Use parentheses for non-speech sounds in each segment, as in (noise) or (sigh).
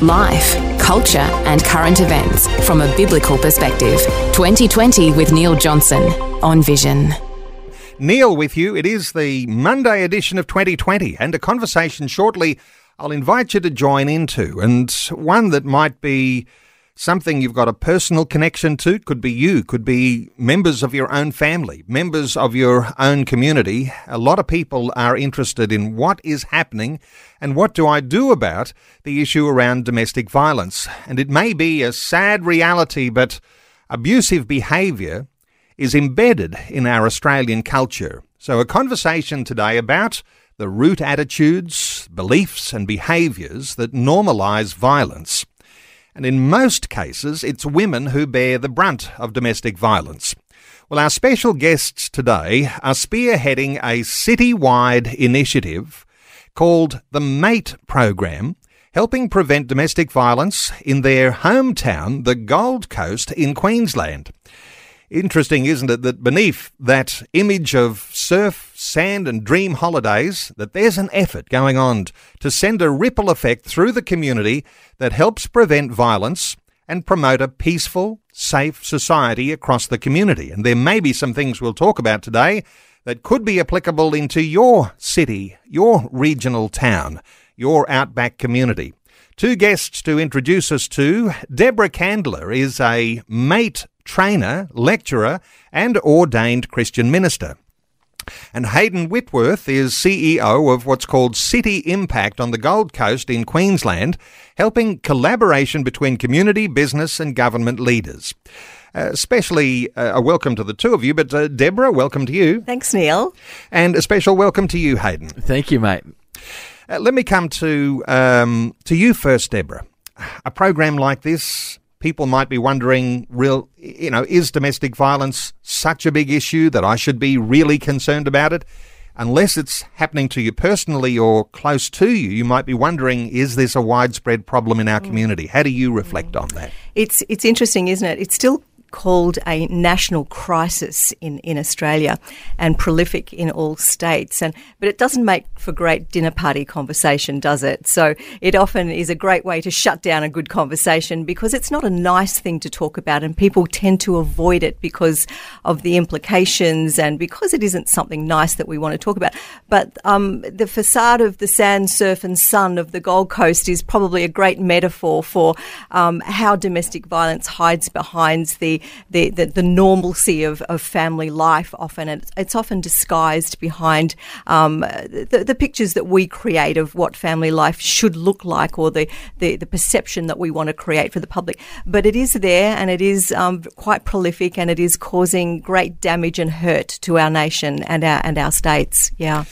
Life, culture, and current events from a biblical perspective. 2020 with Neil Johnson on Vision. Neil with you. It is the Monday edition of 2020 and a conversation shortly I'll invite you to join into, and one that might be something you've got a personal connection to. Could be you, could be members of your own family, members of your own community. A lot of people are interested in what is happening and what do I do about the issue around domestic violence. And it may be a sad reality, but abusive behaviour is embedded in our Australian culture. So, a conversation today about the root attitudes, beliefs, and behaviours that normalise violence and in most cases, it's women who bear the brunt of domestic violence. Well, our special guests today are spearheading a city-wide initiative called the MATE program, helping prevent domestic violence in their hometown, the Gold Coast in Queensland. Interesting, isn't it, that beneath that image of surf, sand, and dream holidays, that there's an effort going on to send a ripple effect through the community that helps prevent violence and promote a peaceful, safe society across the community. And there may be some things we'll talk about today that could be applicable into your city, your regional town, your outback community. Two guests to introduce us to. Deborah Candler is a mate trainer, lecturer, and ordained Christian minister. And Hayden Whitworth is CEO of what's called City Impact on the Gold Coast in Queensland, helping collaboration between community, business, and government leaders. Uh, especially uh, a welcome to the two of you, but uh, Deborah, welcome to you. Thanks, Neil. And a special welcome to you, Hayden. Thank you, mate. Uh, let me come to um, to you first, Deborah. A program like this, people might be wondering, real, you know, is domestic violence such a big issue that I should be really concerned about it? Unless it's happening to you personally or close to you, you might be wondering, is this a widespread problem in our mm. community? How do you reflect mm. on that? It's it's interesting, isn't it? It's still called a national crisis in, in Australia and prolific in all states. And but it doesn't make for great dinner party conversation, does it? So it often is a great way to shut down a good conversation because it's not a nice thing to talk about and people tend to avoid it because of the implications and because it isn't something nice that we want to talk about. But um, the facade of the sand, surf and sun of the Gold Coast is probably a great metaphor for um, how domestic violence hides behind the the, the, the, normalcy of, of family life often. It's, it's often disguised behind um, the, the pictures that we create of what family life should look like or the, the, the perception that we want to create for the public. But it is there and it is um, quite prolific and it is causing great damage and hurt to our nation and our, and our states. Yeah.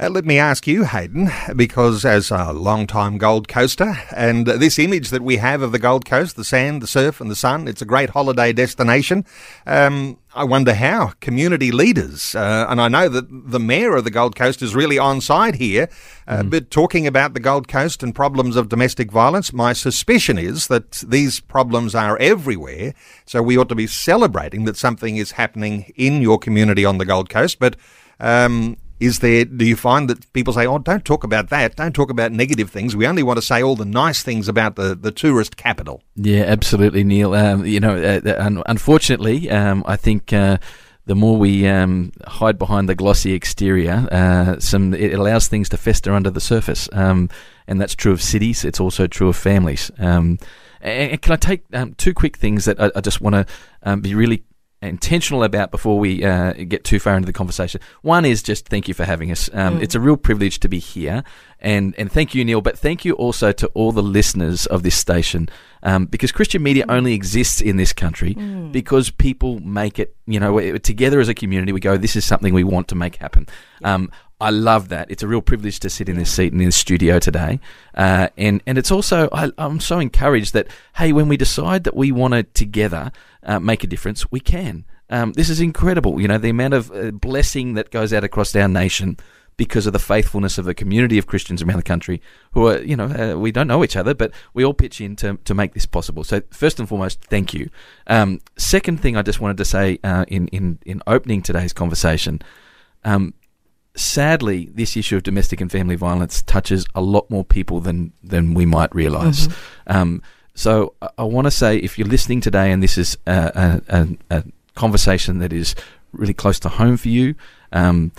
Uh, let me ask you, Hayden, because as a long-time Gold Coaster, and this image that we have of the Gold Coast, the sand, the surf, and the sun, it's a great holiday destination destination. Um, I wonder how community leaders, uh, and I know that the mayor of the Gold Coast is really on side here, uh, mm. but talking about the Gold Coast and problems of domestic violence, my suspicion is that these problems are everywhere. So we ought to be celebrating that something is happening in your community on the Gold Coast. But um, is there, do you find that people say, oh, don't talk about that, don't talk about negative things, we only want to say all the nice things about the, the tourist capital? Yeah, absolutely, Neil. Um, you know, uh, unfortunately, um, I think. Uh, the more we um, hide behind the glossy exterior, uh, some it allows things to fester under the surface, um, and that's true of cities. It's also true of families. Um, and can I take um, two quick things that I, I just want to um, be really intentional about before we uh, get too far into the conversation. One is just thank you for having us. Um, mm. It's a real privilege to be here, and and thank you, Neil. But thank you also to all the listeners of this station, um, because Christian media mm. only exists in this country mm. because people make it. You know, together as a community, we go. This is something we want to make happen. Yeah. Um, I love that. It's a real privilege to sit in this seat in this studio today, uh, and and it's also I, am so encouraged that hey, when we decide that we want to together uh, make a difference, we can. Um, this is incredible. You know the amount of uh, blessing that goes out across our nation because of the faithfulness of a community of Christians around the country who are, you know, uh, we don't know each other, but we all pitch in to, to make this possible. So, first and foremost, thank you. Um, second thing I just wanted to say uh, in, in, in opening today's conversation um, sadly, this issue of domestic and family violence touches a lot more people than, than we might realize mm-hmm. um, so, I, I want to say if you're listening today and this is a, a, a, conversation that is really close to home for you, um,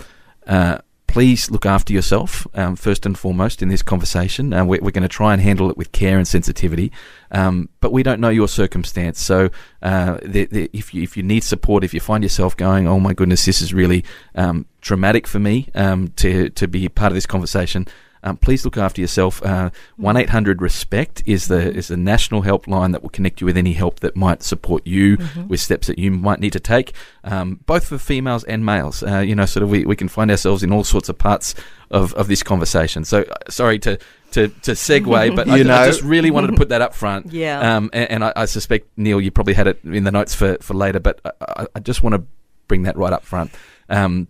uh, please look after yourself um, first and foremost in this conversation. Uh, we're, we're going to try and handle it with care and sensitivity, um, but we don't know your circumstance. So uh, the, the, if you if you need support, if you find yourself going, oh my goodness, this is really um, traumatic for me um, to to be part of this conversation um, please look after yourself. Uh, one eight hundred respect is the is the national helpline that will connect you with any help that might support you mm-hmm. with steps that you might need to take, um, both for females and males. Uh, you know, sort of we, we can find ourselves in all sorts of parts of, of this conversation. So uh, sorry to to, to segue, (laughs) but I, I, just really wanted to put that up front. Yeah. Um, and, and I, I, suspect Neil, you probably had it in the notes for, for later, but I, I just want to bring that right up front. Um,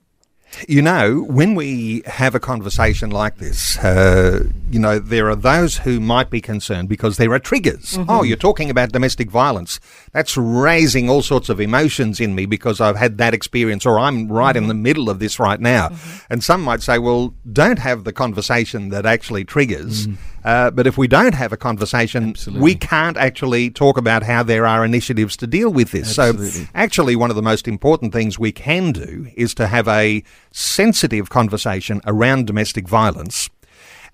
you know, when we have a conversation like this, uh, you know, there are those who might be concerned because there are triggers. Mm-hmm. Oh, you're talking about domestic violence. That's raising all sorts of emotions in me because I've had that experience or I'm right mm-hmm. in the middle of this right now. Mm-hmm. And some might say, well, don't have the conversation that actually triggers. Uh, but if we don't have a conversation, Absolutely. we can't actually talk about how there are initiatives to deal with this. Absolutely. So, actually, one of the most important things we can do is to have a sensitive conversation around domestic violence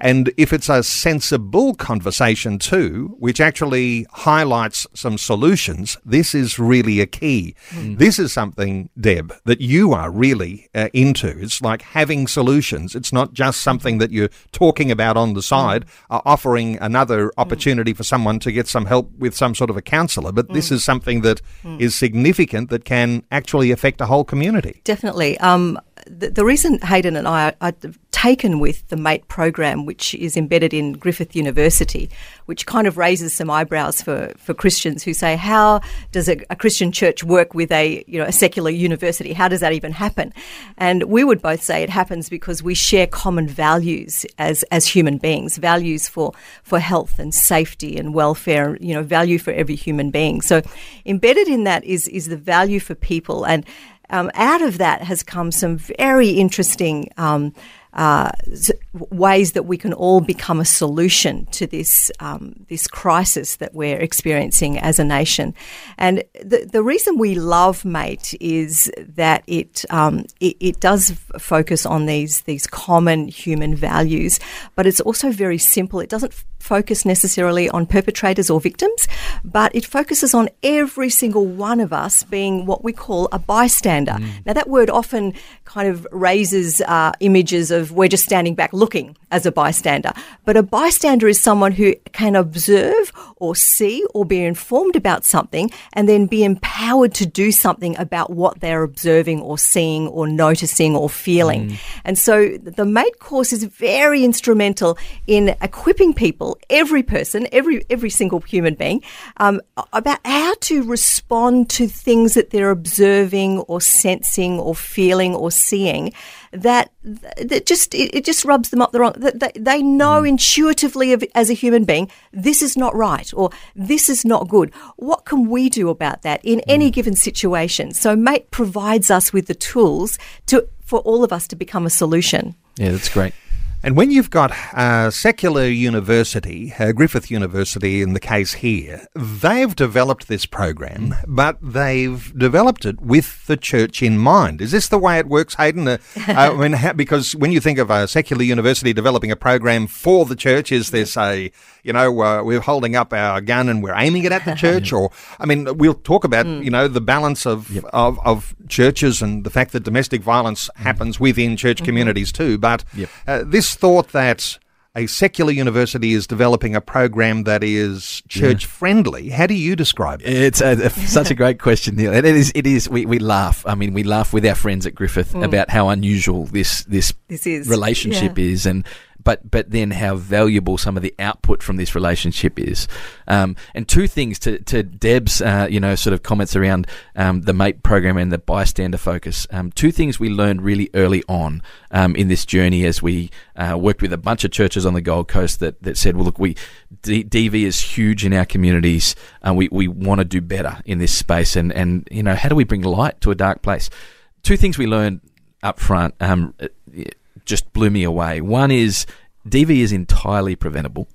and if it's a sensible conversation too, which actually highlights some solutions, this is really a key. Mm. This is something, Deb, that you are really uh, into. It's like having solutions. It's not just something that you're talking about on the side, mm. uh, offering another mm. opportunity mm. for someone to get some help with some sort of a counsellor. But this mm. is something that mm. is significant that can actually affect a whole community. Definitely. Um, the, the, reason Hayden and I are, taken with the MATE program, which is embedded in Griffith University, which kind of raises some eyebrows for, for Christians who say, how does a, a Christian church work with a you know a secular university? How does that even happen? And we would both say it happens because we share common values as as human beings, values for for health and safety and welfare, you know, value for every human being. So embedded in that is is the value for people and um, out of that has come some very interesting um, uh, ways that we can all become a solution to this um, this crisis that we're experiencing as a nation. And the the reason we love Mate is that it um, it, it, does focus on these these common human values, but it's also very simple. It doesn't focus necessarily on perpetrators or victims, but it focuses on every single one of us being what we call a bystander. Mm. Now that word often kind of raises uh, images of we're just standing back looking as a bystander. But a bystander is someone who can observe or see or be informed about something and then be empowered to do something about what they're observing or seeing or noticing or feeling. Mm. And so the MATE course is very instrumental in equipping people, every person, every every single human being, um, about how to respond to things that they're observing or sensing or feeling or seeing that that just it, it just rubs them up the wrong. That they, they know mm. intuitively of, as a human being this is not right or this is not good. What can we do about that in mm. any given situation? So, Mate provides us with the tools to for all of us to become a solution. Yeah, that's great. And when you've got a secular university, uh, Griffith University in the case here, they've developed this program, but they've developed it with the church in mind. Is this the way it works, Hayden? Uh, I mean, how, because when you think of a secular university developing a program for the church, is this a, you know, uh, we're holding up our gun and we're aiming it at the church? (laughs) or, I mean, we'll talk about, mm. you know, the balance of, yep. of, of, churches and the fact that domestic violence happens within church mm-hmm. communities too. But yep. Uh, this thought that a secular university is developing a program that is church friendly. How do you describe it? It's a, a- such a great question, Neil. And it is. It is. We, we laugh. I mean, we laugh with our friends at Griffith mm. about how unusual this this This is, relationship yeah. is, and but but then how valuable some of the output from this relationship is. Um, and two things to to Deb's uh, you know sort of comments around um, the mate program and the bystander focus. Um, two things we learned really early on um, in this journey as we uh, worked with a bunch of churches on the Gold Coast that that said, well, look, we D- DV is huge in our communities. Uh, we we want to do better in this space, and and you know how do we bring light to a dark place? Two things we learned up front um, just blew me away. One is DV is entirely preventable.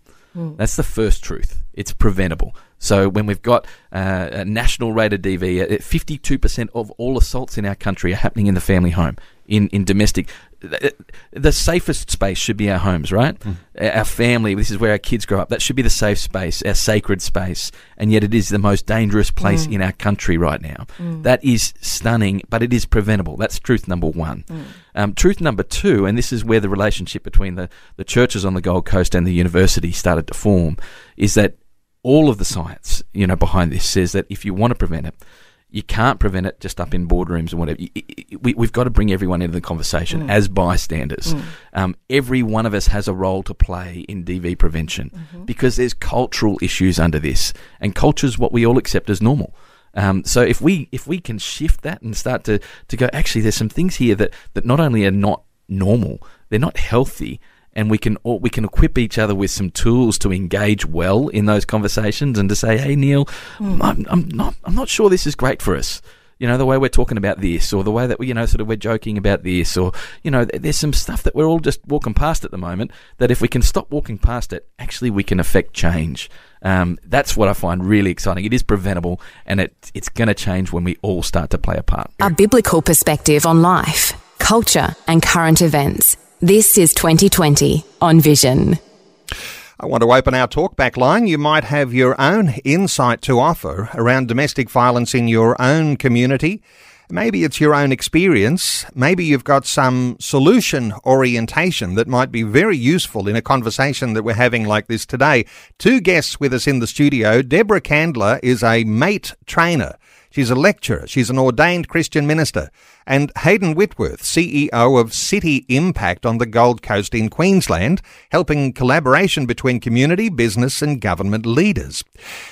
That's the first truth. It's preventable. So when we've got uh, a national rate of DV, uh, 52% of all assaults in our country are happening in the family home, in, in domestic. The the safest space should be our homes, right? Hmm. Our family, this is where our kids grow up. That should be the safe space, our sacred space. And yet it is the most dangerous place hmm. in our country right now. Hmm. That is stunning, but it is preventable. That's truth number one. Um, truth number two, and this is where the relationship between the, the churches on the Gold Coast and the university started to form, is that all of the science, you know, behind this says that if you want to prevent it, you can't prevent it just up in boardrooms and whatever. You- you- We, we've got to bring everyone into the conversation as bystanders. Um, every one of us has a role to play in DV prevention because there's cultural issues under this, and culture is what we all accept as normal. Um, so if we if we can shift that and start to to go, actually, there's some things here that that not only are not normal, they're not healthy, and we can we can equip each other with some tools to engage well in those conversations and to say, hey Neil, I'm, I'm not I'm not sure this is great for us. You know the way we're talking about this, or the way that we, you know, sort of we're joking about this, or you know, there's some stuff that we're all just walking past at the moment. That if we can stop walking past it, actually we can affect change. Um, that's what I find really exciting. It is preventable, and it it's going to change when we all start to play a part. A biblical perspective on life, culture, and current events. This is 2020 on Vision. I want to open our talkback line. You might have your own insight to offer around domestic violence in your own community. Maybe it's your own experience. Maybe you've got some solution orientation that might be very useful in a conversation that we're having like this today. Two guests with us in the studio. Deborah Candler is a mate trainer. She's a lecturer. She's an ordained Christian minister. And Hayden Whitworth, CEO of City Impact on the Gold Coast in Queensland, helping collaboration between community, business, and government leaders.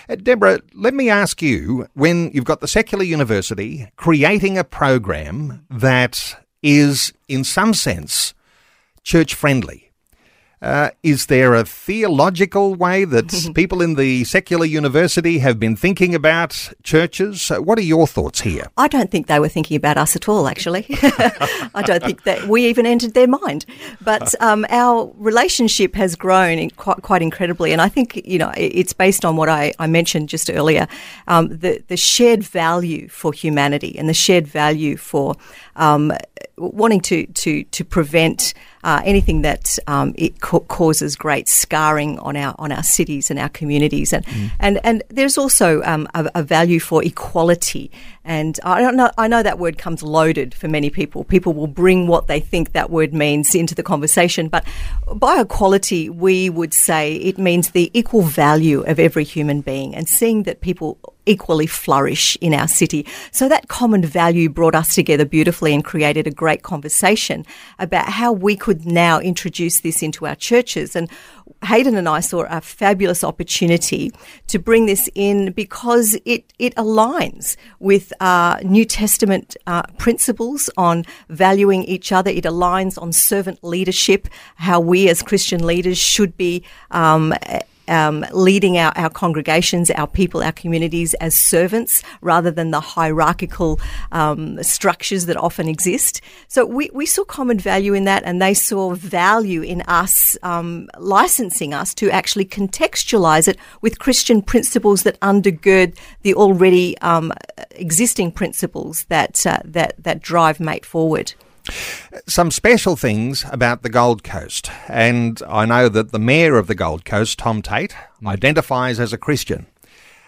Uh, Deborah, let me ask you when you've got the secular university creating a program that is, in some sense, church friendly. Uh, is there a theological way that (laughs) people in the secular university have been thinking about churches? Uh, What are your thoughts here? I don't think they were thinking about us at all, actually. (laughs) I don't think that we even entered their mind. But um, our relationship has grown in quite, quite incredibly. And I think, you know, it's based on what I, I mentioned just earlier um, the, the shared value for humanity and the shared value for um, wanting to, to, to prevent. Uh, anything that um, it ca- causes great scarring on our on our cities and our communities, and and and there's also um, a, a value for equality. And I don't know. I know that word comes loaded for many people. People will bring what they think that word means into the conversation, but by equality, we would say it means the equal value of every human being, and seeing that people equally flourish in our city. So that common value brought us together beautifully and created a great conversation about how we could now introduce this into our churches. And Hayden and I saw a fabulous opportunity to bring this in because it, it aligns with uh, New Testament uh, principles on valuing each other. It aligns on servant leadership, how we as Christian leaders should be um, um, leading our, our congregations, our people, our communities as servants rather than the hierarchical um, structures that often exist. So we, we saw common value in that, and they saw value in us um, licensing us to actually contextualize it with Christian principles that undergird the already um, existing principles that, uh, that, that drive mate forward. Some special things about the Gold Coast, and I know that the mayor of the Gold Coast, Tom Tate, mm. identifies as a Christian.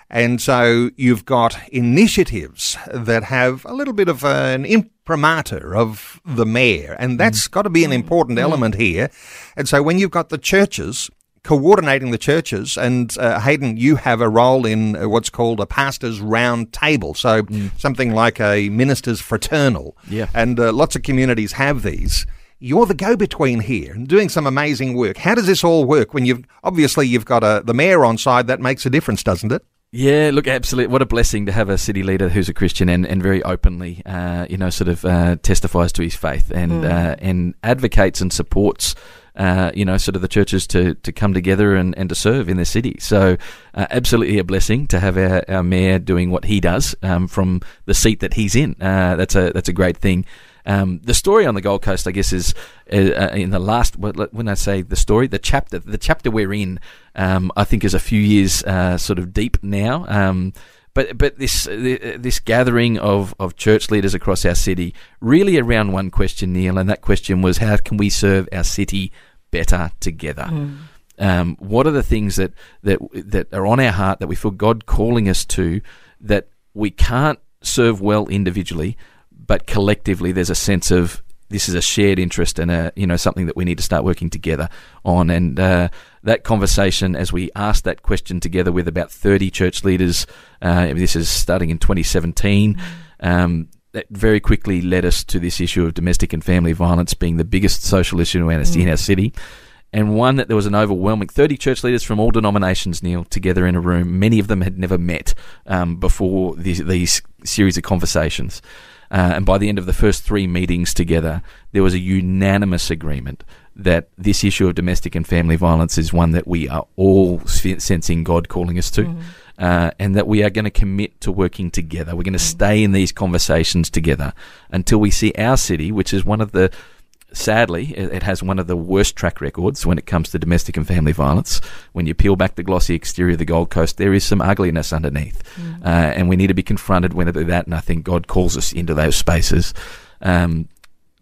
And so you've got initiatives that have a little bit of an imprimatur of the mayor, and mm. that's got to be an important mm. element here. And so when you've got the churches coordinating the churches. And uh, Hayden, you have a role in uh, what's called a pastor's round table. So something like a minister's fraternal. Yeah. And uh, lots of communities have these. You're the go-between here and doing some amazing work. How does this all work when you've obviously you've got a, the mayor on side? That makes a difference, doesn't it? Yeah, look, absolutely. What a blessing to have a city leader who's a Christian and, and very openly, uh, you know, sort of uh, testifies to his faith and uh, and advocates and supports, uh, you know, sort of the churches to, to come together and, and to serve in their city. So, uh, absolutely a blessing to have our, our mayor doing what he does um, from the seat that he's in. Uh, that's a that's a great thing. Um, the story on the Gold Coast, I guess, is uh, in the last. When I say the story, the chapter, the chapter we're in, um, I think, is a few years uh, sort of deep now. But but this this gathering of, of church leaders across our city really around one question, Neil, and that question was how can we serve our city better together? Um, what are the things that, that that are on our heart that we feel God calling us to that we can't serve well individually, but collectively there's a sense of this is a shared interest and a you know something that we need to start working together on and uh, that conversation as we asked that question together with about 30 church leaders uh, this is starting in 2017 um, that very quickly led us to this issue of domestic and family violence being the biggest social issue in our, in our city and one that there was an overwhelming 30 church leaders from all denominations, Neil, together in a room. Many of them had never met um, before these, these series of conversations. Uh, and by the end of the first three meetings together, there was a unanimous agreement that this issue of domestic and family violence is one that we are all sensing God calling us to. Uh, and that we are going to commit to working together. We're going to stay in these conversations together until we see our city, which is one of the sadly, it has one of the worst track records when it comes to domestic and family violence. When you peel back the glossy exterior of the Gold Coast, there is some ugliness underneath, uh, and we need to be confronted with that. And I think God calls us into those spaces. Um,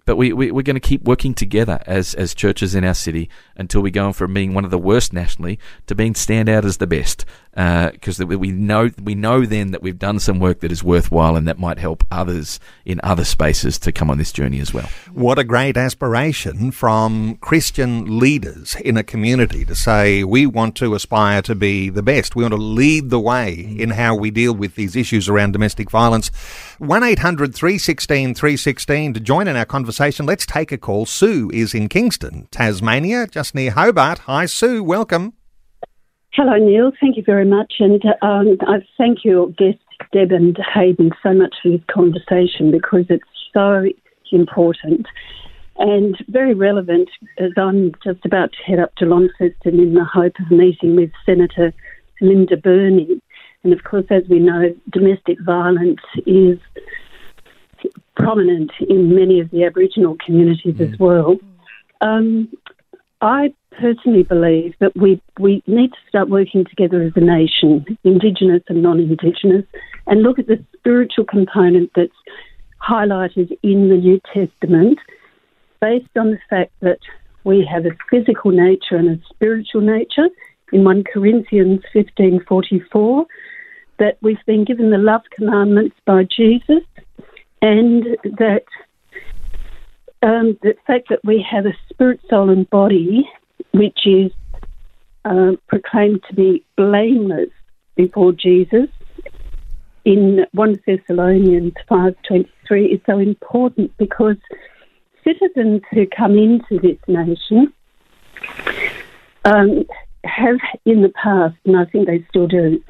but we, we, we're going to keep working together as, as churches in our city until we go on from being one of the worst nationally to being stand out as the best. Uh, because we know we know then that we've done some work that is worthwhile and that might help others in other spaces to come on this journey as well. What a great aspiration from Christian leaders in a community to say we want to aspire to be the best. We want to lead the way in mm. how we deal with these issues around domestic violence. 1 800 316 316 to join in our conversation. Let's take a call. Sue is in Kingston, Tasmania, just near Hobart. Hi, Sue. Welcome. Hello, Neil. Thank you very much. And um, I thank your guests, Deb and Hayden, so much for this conversation because it's so important and very relevant as I'm just about to head up to Launceston in the hope of meeting with Senator Linda Burney. And of course, as we know, domestic violence is prominent in many of the Aboriginal communities as well. Um, I personally believe that we, we need to start working together as a nation, Indigenous and non Indigenous, and look at the spiritual component that's highlighted in the New Testament based on the fact that we have a physical nature and a spiritual nature. In 1 Corinthians 15:44 that we've been given the love commandments by Jesus and that um, the fact that we have a spirit, soul, and body, which is uh, proclaimed to be blameless before Jesus in 1 Thessalonians 5.23 is so important because citizens who come into this nation um, have in the past, and I think they still do,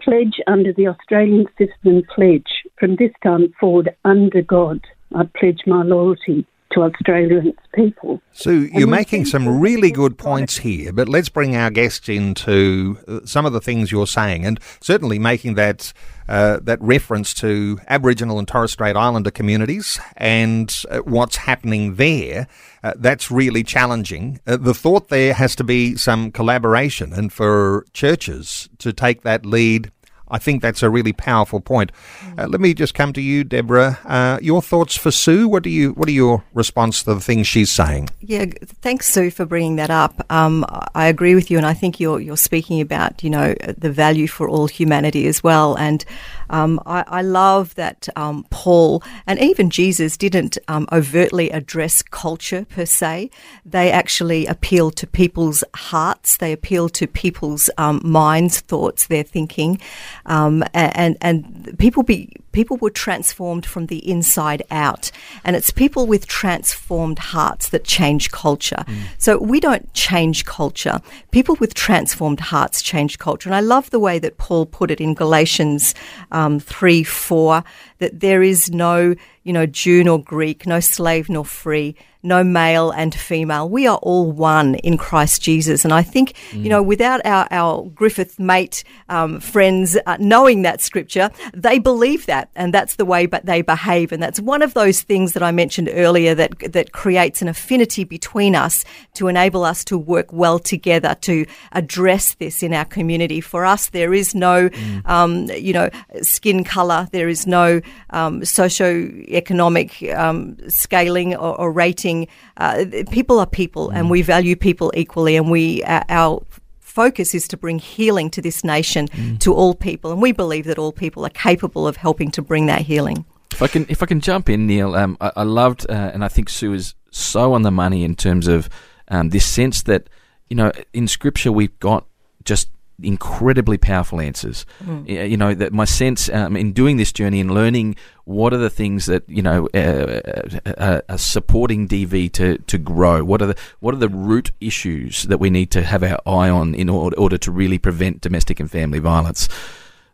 pledge under the Australian Citizen Pledge from this time forward under God. I pledge my loyalty to Australia and its people. Sue, you're making some really good points here, but let's bring our guests into uh, some of the things you're saying, and certainly making that uh, that reference to Aboriginal and Torres Strait Islander communities and uh, what's happening there. Uh, that's really challenging. Uh, the thought there has to be some collaboration, and for churches to take that lead. I think that's a really powerful point. Uh, let me just come to you, Deborah. Uh, your thoughts for Sue? What do you? What are your response to the things she's saying? Yeah, thanks, Sue, for bringing that up. Um, I agree with you, and I think you're you're speaking about you know the value for all humanity as well. And um, I, I, love that um, Paul and even Jesus didn't um, overtly address culture per se. They actually appealed to people's hearts. They appealed to people's um, minds, thoughts, their thinking, um, and and people be people were transformed from the inside out. And it's people with transformed hearts that change culture. Mm. So we don't change culture. People with transformed hearts change culture. And I love the way that Paul put it in Galatians um, 3 4 that there is no, you know, Jew nor Greek, no slave nor free, no male and female. We are all one in Christ Jesus. And I think, mm. you know, without our, our Griffith mate um, friends uh, knowing that scripture, they believe that. And that's the way but they behave. And that's one of those things that I mentioned earlier that, that creates an affinity between us to enable us to work well together to address this in our community. For us, there is no, mm. um, you know, skin color. There is no um, socio-economic um, scaling or, or rating uh, people are people, and we value people equally, and we uh, our focus is to bring healing to this nation, mm. to all people, and we believe that all people are capable of helping to bring that healing. If I can, if I can jump in, Neil, um, I, I, loved, uh, and I think Sue is so on the money in terms of um, this sense that you know in Scripture we've got just incredibly powerful answers. Mm. You know that my sense um, in doing this journey and learning what are the things that you know uh, uh, uh, are supporting DV to, to grow. What are the what are the root issues that we need to have our eye on in order, order to really prevent domestic and family violence.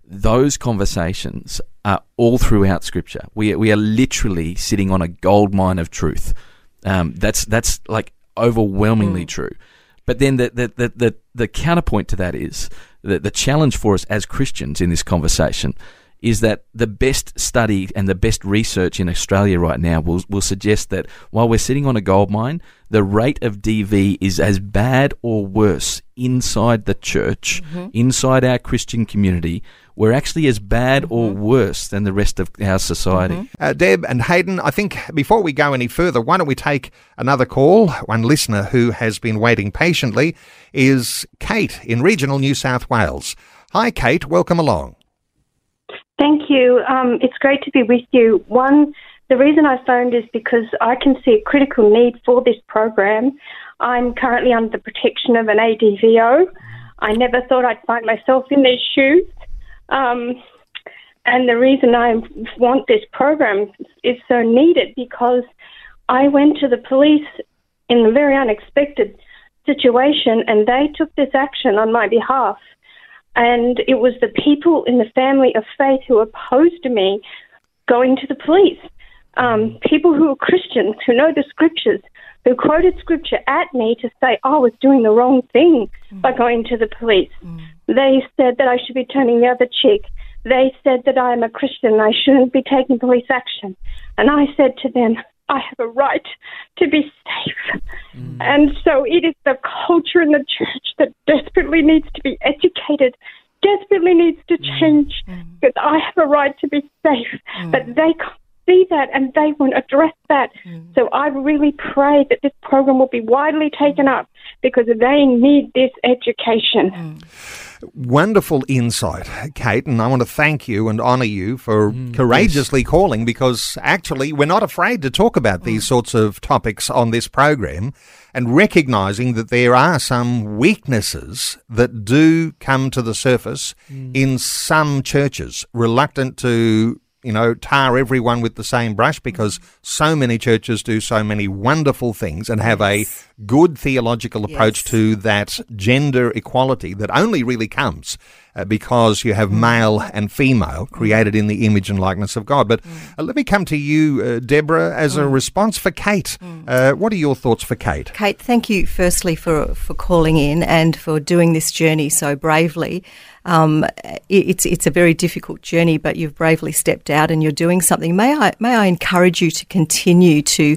Those conversations are all throughout Scripture. We we are literally sitting on a gold mine of truth. Um, that's that's like overwhelmingly mm. true. But then the, the, the, the, the counterpoint to that is that the challenge for us as Christians in this conversation is that the best study and the best research in Australia right now will, will suggest that while we're sitting on a gold mine, the rate of DV is as bad or worse inside the church, mm-hmm. inside our Christian community. We're actually as bad mm-hmm. or worse than the rest of our society. Mm-hmm. Uh, Deb and Hayden, I think before we go any further, why don't we take another call? One listener who has been waiting patiently is Kate in regional New South Wales. Hi, Kate. Welcome along. Thank you. Um, it's great to be with you. One, the reason I phoned is because I can see a critical need for this program. I'm currently under the protection of an ADVO. I never thought I'd find myself in these shoes. Um, and the reason I want this program is so needed because I went to the police in a very unexpected situation and they took this action on my behalf. And it was the people in the family of faith who opposed me going to the police. Um, people who are Christians, who know the scriptures, who quoted scripture at me to say oh, I was doing the wrong thing mm. by going to the police. Mm. They said that I should be turning the other cheek. They said that I am a Christian and I shouldn't be taking police action. And I said to them, I have a right to be safe. Mm. And so it is the culture in the church that desperately needs to be educated, desperately needs to mm. change, mm. because I have a right to be safe. Mm. But they can't see that and they won't address that. Mm. So I really pray that this program will be widely taken up because they need this education. Mm. Wonderful insight, Kate, and I want to thank you and honour you for mm, courageously yes. calling because actually we're not afraid to talk about these mm. sorts of topics on this program and recognising that there are some weaknesses that do come to the surface mm. in some churches, reluctant to you know, tar everyone with the same brush because so many churches do so many wonderful things and have yes. a good theological approach yes. to that gender equality that only really comes uh, because you have mm. male and female created in the image and likeness of God. But mm. uh, let me come to you, uh, Deborah, as mm. a response for Kate. Mm. Uh, what are your thoughts for Kate? Kate, thank you firstly for, for calling in and for doing this journey so bravely. Um, it's it's a very difficult journey, but you've bravely stepped out and you're doing something. May I may I encourage you to continue to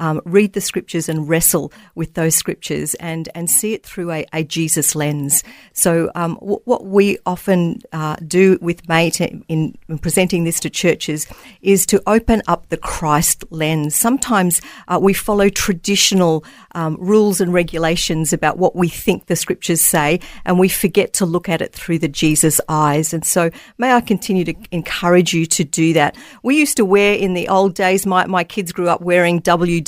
um, read the scriptures and wrestle with those scriptures and, and see it through a, a Jesus lens. So, um, w- what we often uh, do with Mate in, in, presenting this to churches is to open up the Christ lens. Sometimes uh, we follow traditional um, rules and regulations about what we think the scriptures say, and we forget to look at it through the Jesus eyes. And so, may I continue to encourage you to do that. We used to wear in the old days, my, my kids grew up wearing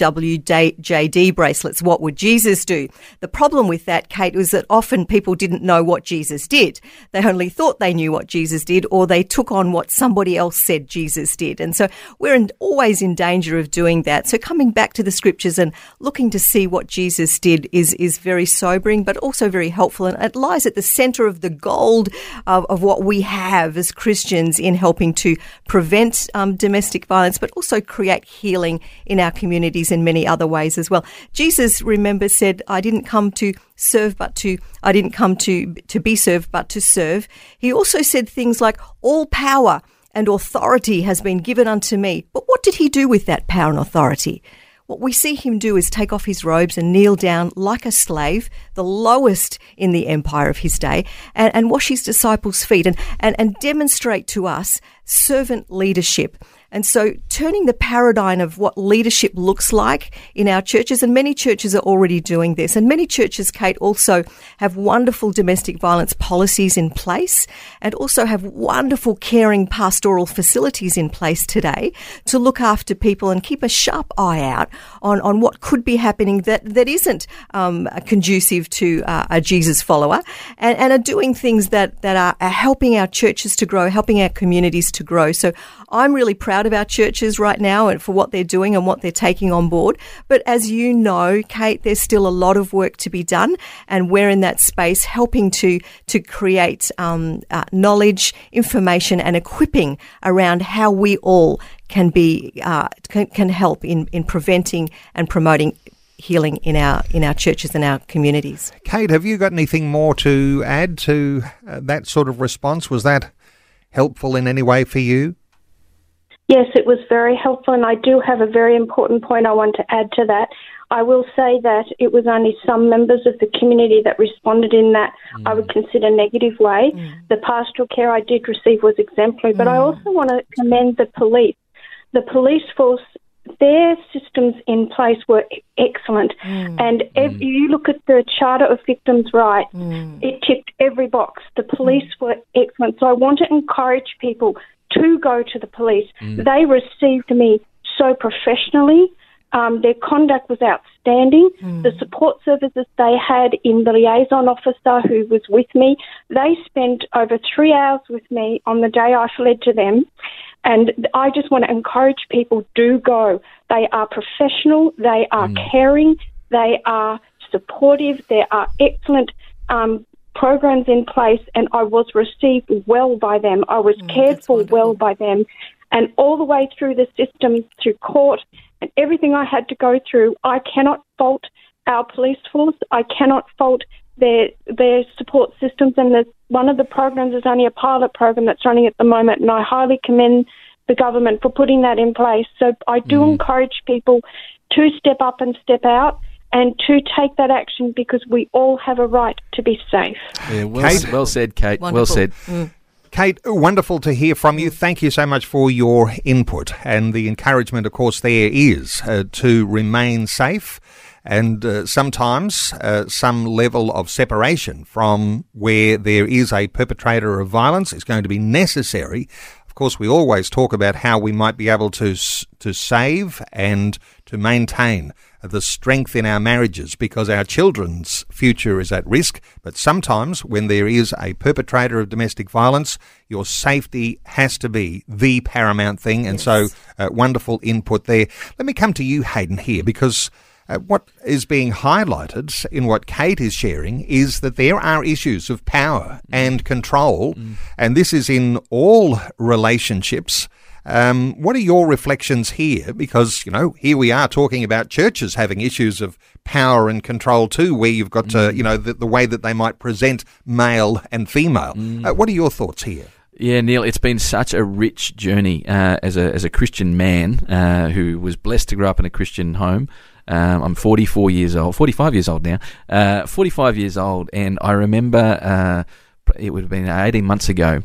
WWJD bracelets. What would Jesus do? The problem with that, Kate, was that often people didn't know what Jesus did. They only thought they knew what Jesus did, or they took on what somebody else said Jesus did. And so we're in, always in danger of doing that. So coming back to the scriptures and looking to see what Jesus did is, is very sobering, but also very helpful. And it lies at the center of the gold of, of what we have as Christians in helping to prevent um, domestic violence, but also create healing in our communities in many other ways as well. Jesus, remember, said, I didn't come to serve but to I didn't come to to be served but to serve. He also said things like all power and authority has been given unto me. But what did he do with that power and authority? What we see him do is take off his robes and kneel down like a slave, the lowest in the empire of his day, and, and wash his disciples' feet and, and, and demonstrate to us servant leadership. And so turning the paradigm of what leadership looks like in our churches, and many churches are already doing this. And many churches, Kate, also have wonderful domestic violence policies in place and also have wonderful caring pastoral facilities in place today to look after people and keep a sharp eye out on, on what could be happening that, that isn't um, conducive to uh, a Jesus follower and, and, are doing things that, that are, are helping our churches to grow, helping our communities to grow. So I'm really proud of our churches right now and for what they're doing and what they're taking on board. But as you know, Kate, there's still a lot of work to be done, and we're in that space helping to to create um, uh, knowledge, information, and equipping around how we all can be uh, can, can help in in preventing and promoting healing in our in our churches and our communities. Kate, have you got anything more to add to uh, that sort of response? Was that helpful in any way for you? Yes, it was very helpful, and I do have a very important point I want to add to that. I will say that it was only some members of the community that responded in that mm. I would consider negative way. Mm. The pastoral care I did receive was exemplary, but mm. I also want to commend the police. The police force, their systems in place were excellent. Mm. And if mm. you look at the Charter of Victims' Rights, mm. it ticked every box. The police were excellent. So I want to encourage people to go to the police. Mm. They received me so professionally. Um, their conduct was outstanding. Mm. The support services they had in the liaison officer who was with me, they spent over three hours with me on the day I fled to them. And I just want to encourage people do go. They are professional, they are mm. caring, they are supportive, they are excellent um, programs in place and I was received well by them. I was mm, cared for wonderful. well by them. And all the way through the system, through court, and everything I had to go through, I cannot fault our police force. I cannot fault their their support systems. And there's, one of the programs is only a pilot program that's running at the moment, and I highly commend the government for putting that in place. So I do mm. encourage people to step up and step out and to take that action because we all have a right to be safe. Yeah, well, Kate, well said, Kate. Wonderful. Well said. Mm. Kate, wonderful to hear from you. Thank you so much for your input. And the encouragement, of course, there is uh, to remain safe and uh, sometimes uh, some level of separation from where there is a perpetrator of violence is going to be necessary. Of course, we always talk about how we might be able to to save and to maintain the strength in our marriages because our children's future is at risk. But sometimes when there is a perpetrator of domestic violence, your safety has to be the paramount thing. And yes. so, uh, wonderful input there. Let me come to you, Hayden, here because. Uh, what is being highlighted in what Kate is sharing is that there are issues of power mm. and control, mm. and this is in all relationships. Um, what are your reflections here? Because, you know, here we are talking about churches having issues of power and control too, where you've got, mm. to, you know, the, the, way that they might present male and female. Mm. Uh, what are your thoughts here? Yeah, Neil, it's been such a rich journey uh, as a as a Christian man uh, who was blessed to grow up in a Christian home. Um, I'm 44 years old, 45 years old now, uh, 45 years old, and I remember uh, it would have been 18 months ago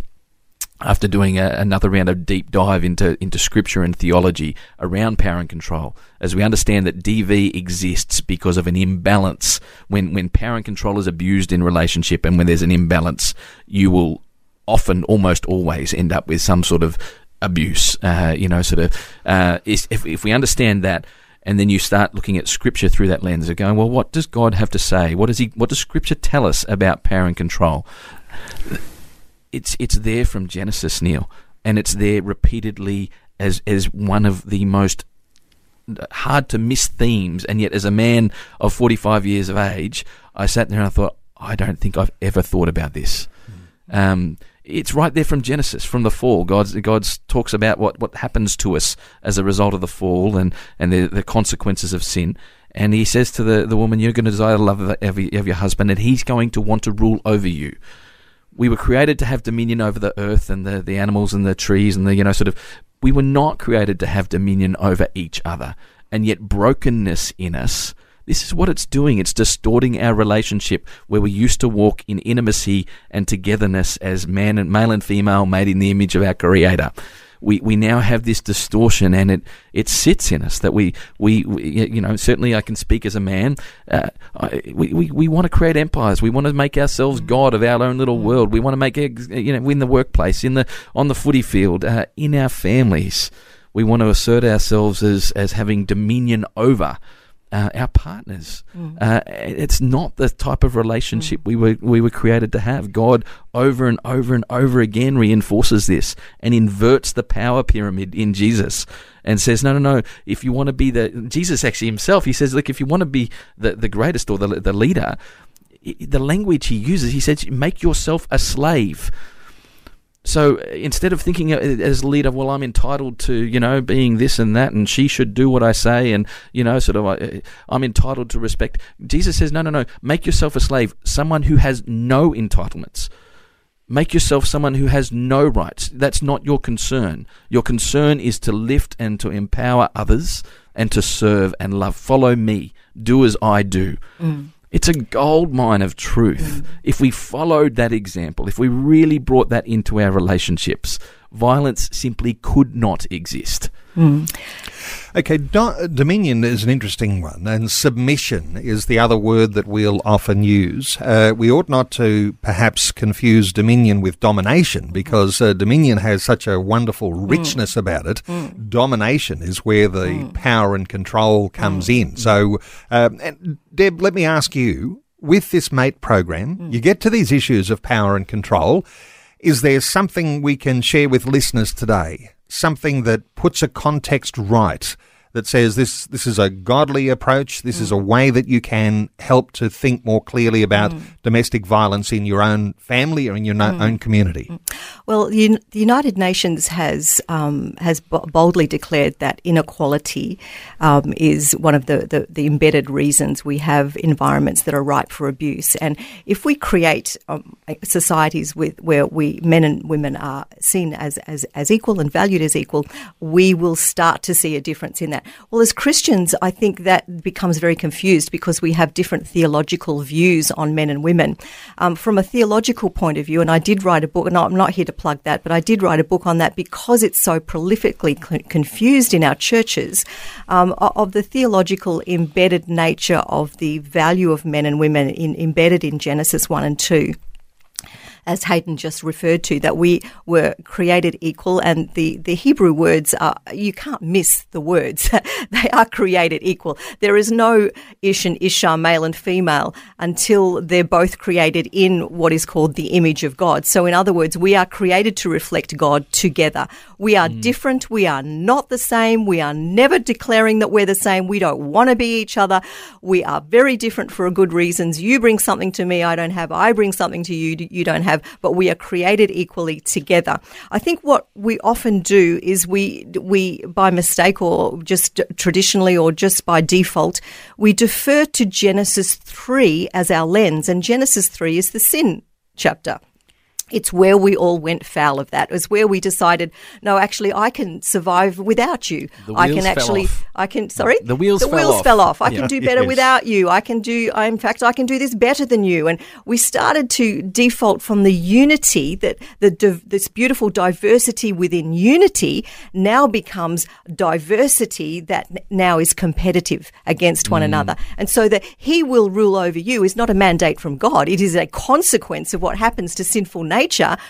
after doing a, another round of deep dive into into scripture and theology around power and control, as we understand that DV exists because of an imbalance. When when power and control is abused in relationship, and when there's an imbalance, you will often, almost always, end up with some sort of abuse. Uh, you know, sort of. Uh, if if we understand that. And then you start looking at Scripture through that lens of going, well, what does God have to say? What does He? What does Scripture tell us about power and control? It's it's there from Genesis, Neil, and it's there repeatedly as as one of the most hard to miss themes. And yet, as a man of forty five years of age, I sat there and I thought, I don't think I've ever thought about this. Mm. Um, it's right there from Genesis, from the fall. God's God's talks about what, what happens to us as a result of the fall and, and the, the consequences of sin. And he says to the, the woman, You're going to desire the love of, of your husband, and he's going to want to rule over you we were created to have dominion over the earth and the, the animals and the trees and the, you know, sort of, we were not created to have dominion over each other. And yet, brokenness in us, this is what it's doing. It's distorting our relationship where we used to walk in intimacy and togetherness as man and male and female made in the image of our Creator we, we now have this distortion and it, it sits in us that we, we, we you know, certainly I can speak as a man. Uh, I, we, we, we want to create empires. We want to make ourselves. God of our own little world. We want to make, you know, in the workplace, in the, on the footy field, uh, in our families. We want to assert ourselves as, as having dominion over uh, our partners. Mm. Uh, it's not the type of relationship mm. we were we were created to have. God over and over and over again reinforces this and inverts the power pyramid in Jesus and says, no, no, no. If you want to be the Jesus actually himself, he says, look, if you want to be the the greatest or the the leader, the language he uses, he says, make yourself a slave. So instead of thinking as a leader, well, I'm entitled to, you know, being this and that, and she should do what I say, and, you know, sort of, I'm entitled to respect. Jesus says, no, no, no, make yourself a slave, someone who has no entitlements. Make yourself someone who has no rights. That's not your concern. Your concern is to lift and to empower others and to serve and love. Follow me. Do as I do. Mm. It's a gold mine of truth. Mm. If we followed that example, if we really brought that into our relationships, violence simply could not exist. Mm. Okay, do- dominion is an interesting one, and submission is the other word that we'll often use. Uh, we ought not to perhaps confuse dominion with domination because uh, dominion has such a wonderful mm. richness mm. about it. Mm. Domination is where the mm. power and control comes mm. in. So, um, and Deb, let me ask you with this mate program, you get to these issues of power and control. Is there something we can share with listeners today? Something that puts a context right that says this this is a godly approach. This mm. is a mm. way that you can help to think more clearly about mm. domestic violence in your own family or in your mm. own community. Mm. Well, the United Nations has um, has boldly declared that inequality um, is one of the, the, the, embedded reasons we have environments that are ripe for abuse. And if we create um, societies with where we men and women are seen as, as as equal and valued as equal, we will start to see a difference in that. Well, as Christians, I think that becomes very confused because we have different theological views on men and women. Um, from a theological point of view, and I did write a book, and I'm not here to plug that, but I did write a book on that because it's so prolifically confused in our churches um, of the theological embedded nature of the value of men and women in, embedded in Genesis 1 and 2 as Hayden just referred to, that we were created equal, and the, the Hebrew words are, you can't miss the words. (laughs) they are created equal. There is no Ish and Isha, male and female, until they're both created in what is called the image of God. So, in other words, we are created to reflect God together. We are mm. different. We are not the same. We are never declaring that we're the same. We don't want to be each other. We are very different for good reasons. You bring something to me I don't have. I bring something to you you don't have have, but we are created equally together. I think what we often do is we we by mistake or just traditionally or just by default we defer to Genesis three as our lens, and Genesis three is the sin chapter. It's where we all went foul of that. It was where we decided, no, actually, I can survive without you. I can actually, off. I can. Sorry, The wheels the fell wheels off. fell off. I Yeah. can do better Yes. without you. I can do. I, in fact, I can do this better than you. And we started to default from the unity that the this beautiful diversity within unity now becomes diversity that now is competitive against Mm. one another. And so that He will rule over you is not a mandate from God. It is a consequence of what happens to sinful nature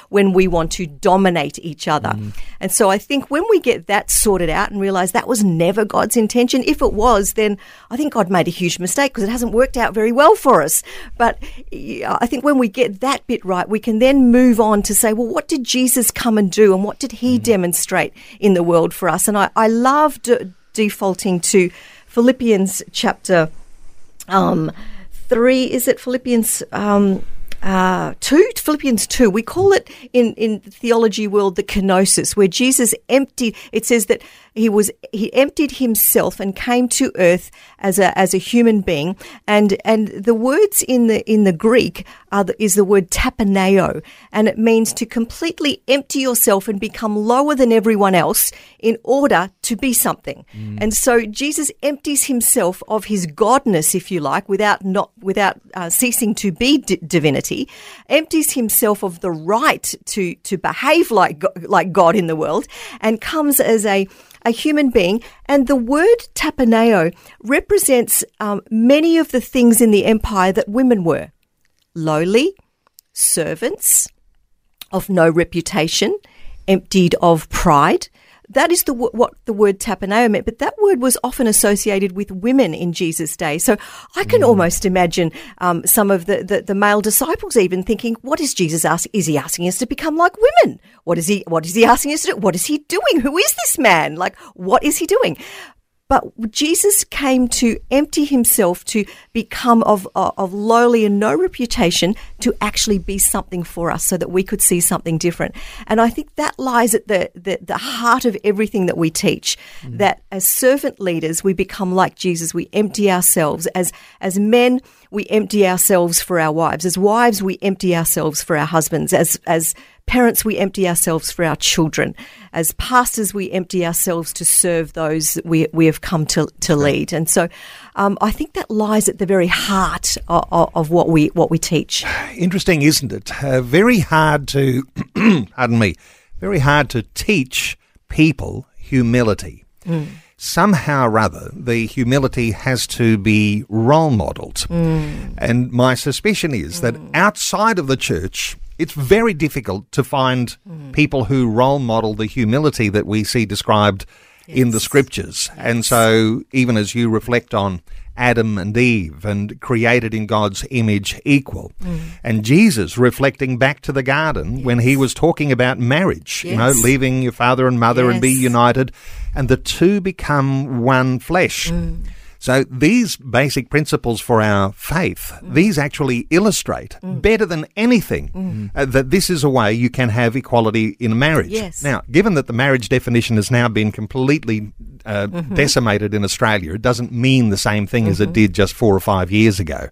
when we want to dominate each other. And so I think when we get that sorted out and realize that was never God's intention, if it was, then I think God made a huge mistake because it hasn't worked out very well for us. But I think when we get that bit right, we can then move on to say, well, what did Jesus come and do and what did he demonstrate in the world for us? And I, I love de- defaulting to Philippians chapter um, three. Is it Philippians? Um, uh, two Philippians two. We call it in in the theology world the kenosis, where Jesus emptied. It says that he was he emptied himself and came to earth as a as a human being, and and the words in the in the Greek are the, is the word tapaneo, and it means to completely empty yourself and become lower than everyone else in order to be something. And so Jesus empties himself of his godness, if you like, without not without uh, ceasing to be d- divinity, empties himself of the right to to behave like like God in the world, and comes as a a human being. And the word tapaneo represents um, many of the things in the empire that women were lowly, servants, of no reputation, emptied of pride. That is the what the word tapaneo meant, but that word was often associated with women in Jesus' day. So I can almost imagine um, some of the, the, the male disciples even thinking, "What is Jesus asking? Is he asking us to become like women? What is he? What is he asking us to do? What is he doing? Who is this man? Like, what is he doing?" But Jesus came to empty himself to become of, of lowly and no reputation to actually be something for us so that we could see something different. And I think that lies at the, the, the heart of everything that we teach. Mm. That as servant leaders, we become like Jesus. We empty ourselves. As, as men, we empty ourselves for our wives. As wives, we empty ourselves for our husbands. As, as parents, we empty ourselves for our children. As pastors, we empty ourselves to serve those that we, we have come to, to lead. And so um, I think that lies at the very heart of, of what we what we teach. (sighs) Interesting, isn't it? Uh, very hard to, (clears throat) pardon me, very hard to teach people humility. Somehow or other, the humility has to be role modelled. And my suspicion is that outside of the church, it's very difficult to find mm. people who role model the humility that we see described in the scriptures. And so, even as you reflect on Adam and Eve and created in God's image equal. Mm. And Jesus reflecting back to the garden when he was talking about marriage, you know, leaving your father and mother and be united, and the two become one flesh. Mm. So these basic principles for our faith, these actually illustrate better than anything uh, that this is a way you can have equality in marriage. Yes. Now, given that the marriage definition has now been completely uh, decimated in Australia, it doesn't mean the same thing as it did just four or five years ago.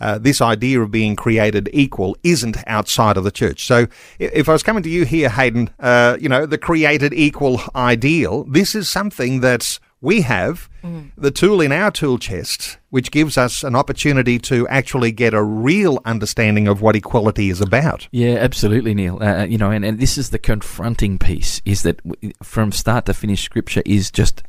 Uh, this idea of being created equal isn't outside of the church. So, if I was coming to you here, Hayden, uh, you know, the created equal ideal, this is something that we have the tool in our tool chest, which gives us an opportunity to actually get a real understanding of what equality is about. Yeah, absolutely, Neil. Uh, you know, and, and this is the confronting piece: is that from start to finish, Scripture is just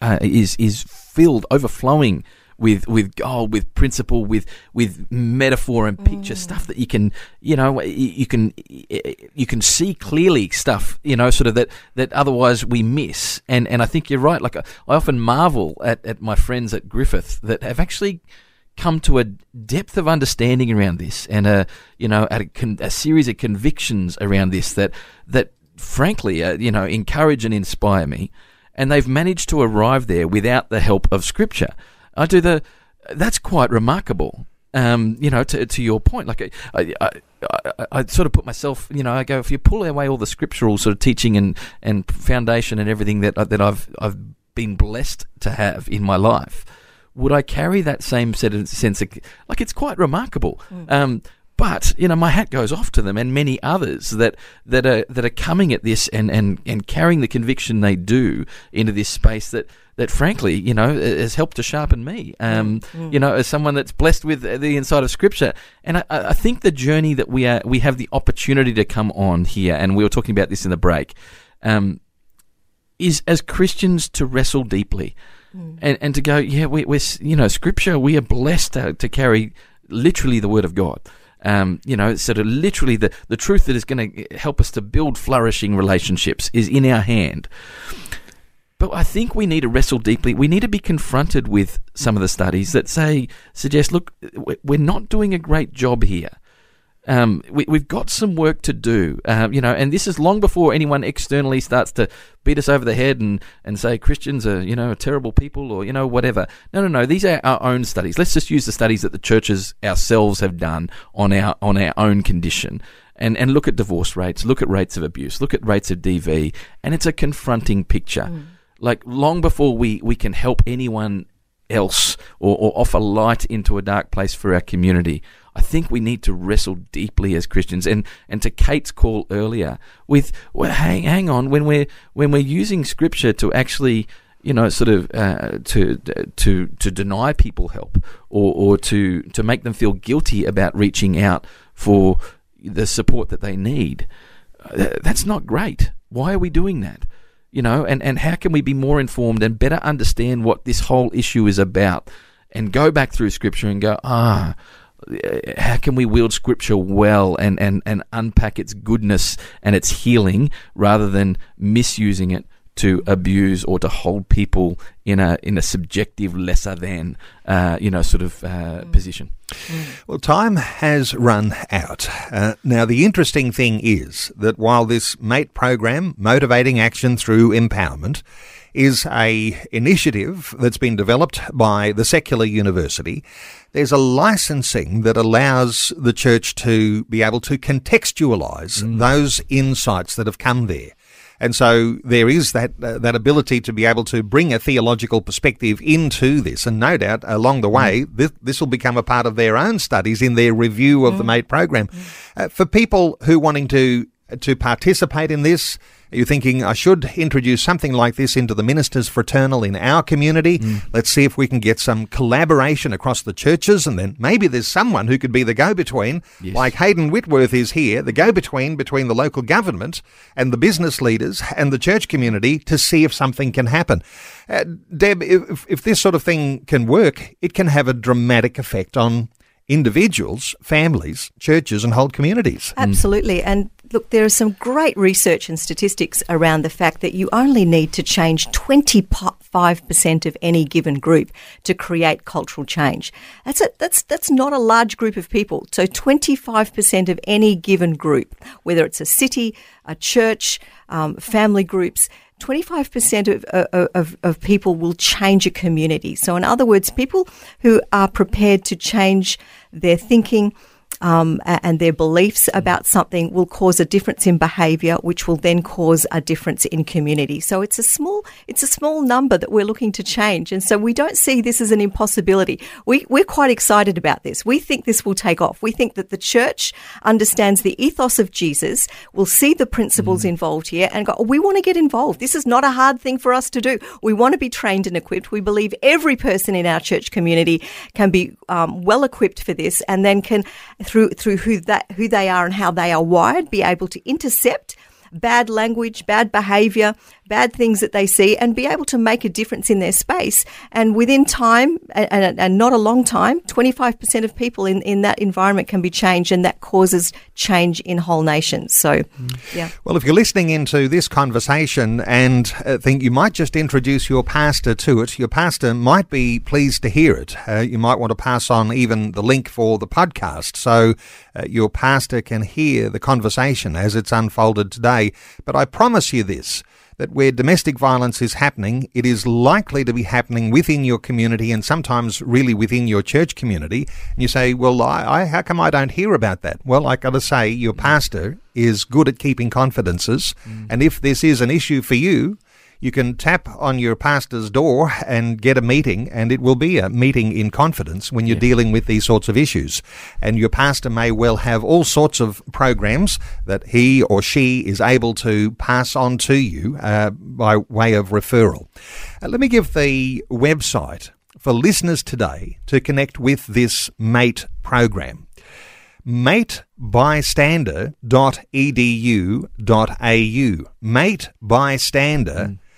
uh, is is filled, overflowing with with gold, with principle, with with metaphor and picture stuff that you can, you know, you can you can see clearly stuff, you know, sort of that that otherwise we miss. And and I think you're right. Like I often marvel at at my friends at Griffith that have actually come to a depth of understanding around this and a you know at a, con- a series of convictions around this that that frankly uh, you know encourage and inspire me and they've managed to arrive there without the help of scripture i do the that's quite remarkable um, you know, to, to your point, like I, I, I, I sort of put myself, you know, I go if you pull away all the scriptural sort of teaching and, and foundation and everything that that I've I've been blessed to have in my life, would I carry that same set of sense of like it's quite remarkable. Um, But you know, my hat goes off to them and many others that that are that are coming at this and and and carrying the conviction they do into this space that that frankly, you know, has helped to sharpen me. Um, mm. You know, as someone that's blessed with the insight of Scripture, and I, I, think the journey that we are, we have the opportunity to come on here, and we were talking about this in the break, um, is as Christians to wrestle deeply, mm. and and to go, yeah, we, we're you know, Scripture, we are blessed to, to carry literally the Word of God. Um, you know, sort of literally the, the truth that is going to help us to build flourishing relationships is in our hand. But I think we need to wrestle deeply. We need to be confronted with some of the studies that say, suggest, look, we're not doing a great job here. Um, we, have got some work to do, uh, you know, and this is long before anyone externally starts to beat us over the head and, and say Christians are, you know, terrible people or, you know, whatever. No, no, no. These are our own studies. Let's just use the studies that the churches ourselves have done on our, on our own condition and, and look at divorce rates, look at rates of abuse, look at rates of DV, and it's a confronting picture. Mm like long before we, we can help anyone else or, or offer light into a dark place for our community. I think we need to wrestle deeply as Christians, and, and to Kate's call earlier, with well, hang hang on when we're when we're using Scripture to actually you know sort of uh, to to to deny people help or or to to make them feel guilty about reaching out for the support that they need. Uh, that's not great. Why are we doing that? You know, and, and how can we be more informed and better understand what this whole issue is about and go back through scripture and go, ah, how can we wield scripture well and, and, and unpack its goodness and its healing rather than misusing it to abuse or to hold people in a in a subjective lesser than uh, you know sort of uh, mm. position. Well, time has run out. Uh, now, the interesting thing is that while this MATE program, motivating action through empowerment, is a initiative that's been developed by the secular university. There's a licensing that allows the church to be able to contextualize mm. those insights that have come there. And so there is that uh, that ability to be able to bring a theological perspective into this, and no doubt along the way, mm. this, this will become a part of their own studies in their review of mm. the MATE program. Mm. Uh, for people who wanting to to participate in this, are you thinking, I should introduce something like this into the ministers fraternal in our community? Mm. Let's see if we can get some collaboration across the churches, and then maybe there's someone who could be the go between, yes. like Hayden Whitworth is here, the go between between the local government and the business leaders and the church community to see if something can happen. Uh, Deb, if, if this sort of thing can work, it can have a dramatic effect on individuals, families, churches, and whole communities. Absolutely. And look, there is some great research and statistics around the fact that you only need to change 25% of any given group to create cultural change. That's, a, that's, that's not a large group of people. So 25% of any given group, whether it's a city, a church, um, family groups, 25% of, of, of people will change a community. So, in other words, people who are prepared to change their thinking, um, and their beliefs about something will cause a difference in behaviour, which will then cause a difference in community. So it's a small it's a small number that we're looking to change, and so we don't see this as an impossibility. We we're quite excited about this. We think this will take off. We think that the church understands the ethos of Jesus, will see the principles mm. involved here, and go, oh, we want to get involved. This is not a hard thing for us to do. We want to be trained and equipped. We believe every person in our church community can be um, well equipped for this, and then can through through who that who they are and how they are wired, be able to intercept bad language, bad behavior, bad things that they see, and be able to make a difference in their space. And within time, and, and not a long time, 25% of people in, in that environment can be changed, and that causes change in whole nations. So, mm. yeah. Well, if you're listening into this conversation and uh, think you might just introduce your pastor to it, your pastor might be pleased to hear it. Uh, you might want to pass on even the link for the podcast so uh, your pastor can hear the conversation as it's unfolded today. But I promise you this that where domestic violence is happening, it is likely to be happening within your community and sometimes really within your church community. And you say, well, I, I, how come I don't hear about that? Well, I got to say, your pastor is good at keeping confidences. Mm. And if this is an issue for you, you can tap on your pastor's door and get a meeting, and it will be a meeting in confidence when you're dealing with these sorts of issues. And your pastor may well have all sorts of programs that he or she is able to pass on to you uh, by way of referral. Uh, let me give the website for listeners today to connect with this MATE program. matebystander.edu.au. matebystander.edu.au.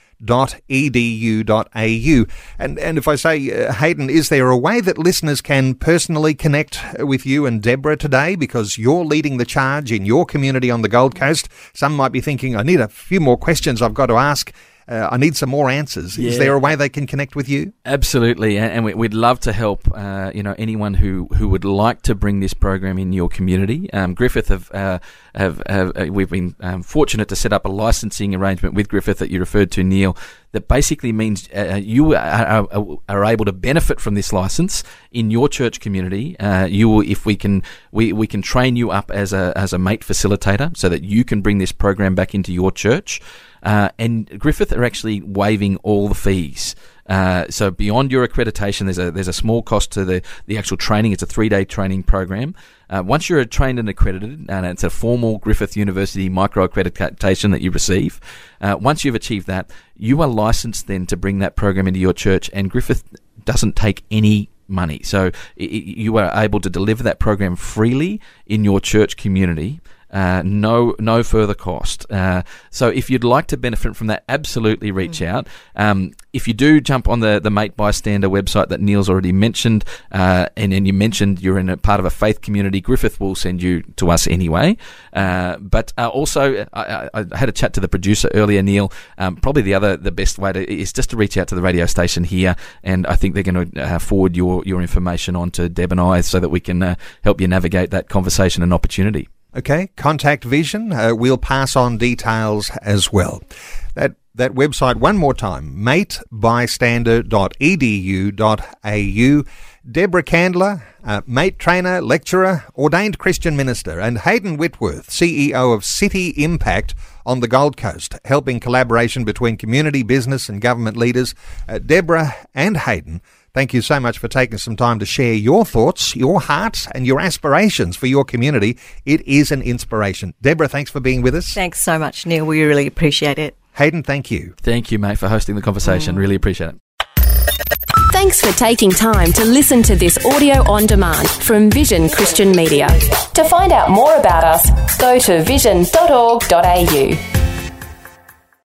And, and if I say, uh, Hayden, is there a way that listeners can personally connect with you and Deborah today? Because you're leading the charge in your community on the Gold Coast? Some might be thinking, I need a few more questions I've got to ask uh, I need some more answers. Yeah. Is there a way they can connect with you? Absolutely, and we'd love to help. Uh, you know, anyone who, who would like to bring this program in your community. Um, Griffith have, uh, have, have uh, we've been um, fortunate to set up a licensing arrangement with Griffith that you referred to, Neil. That basically means uh, you are, are, are, able to benefit from this license in your church community. Uh, you will, if we can, we, we can train you up as a as a mate facilitator, so that you can bring this program back into your church. Uh, and Griffith are actually waiving all the fees. Uh, so beyond your accreditation, there's a there's a small cost to the, the actual training. It's a three day training program. Uh, once you're trained and accredited, and it's a formal Griffith University micro accreditation that you receive. Uh, once you've achieved that, you are licensed then to bring that program into your church, and Griffith doesn't take any money. So it, you are able to deliver that program freely in your church community. Uh, no, no further cost. Uh, so if you'd like to benefit from that, absolutely reach mm. out. Um, if you do jump on the the Mate Bystander website that Neil's already mentioned, uh, and then you mentioned you're in a part of a faith community, Griffith will send you to us anyway. Uh, but uh, also, I, I, had a chat to the producer earlier, Neil. Um, probably the other, the best way to is just to reach out to the radio station here, and I think they're going to uh, forward your your information on to Deb and I so that we can help you navigate that conversation and opportunity. Okay, contact Vision. Uh, we'll pass on details as well. That that website one more time, matebystander.edu.au. Deborah Candler, uh, mate trainer, lecturer, ordained Christian minister, and Hayden Whitworth, CEO of City Impact on the Gold Coast, helping collaboration between community, business, and government leaders. Uh, Deborah and Hayden Thank you so much for taking some time to share your thoughts, your heart, and your aspirations for your community. It is an inspiration. Deborah, thanks for being with us. Thanks so much, Neil. We really appreciate it. Hayden, thank you. Thank you, mate, for hosting the conversation. Mm. Really appreciate it. Thanks for taking time to listen to this audio on demand from Vision Christian Media. To find out more about us, go to vision.org.au.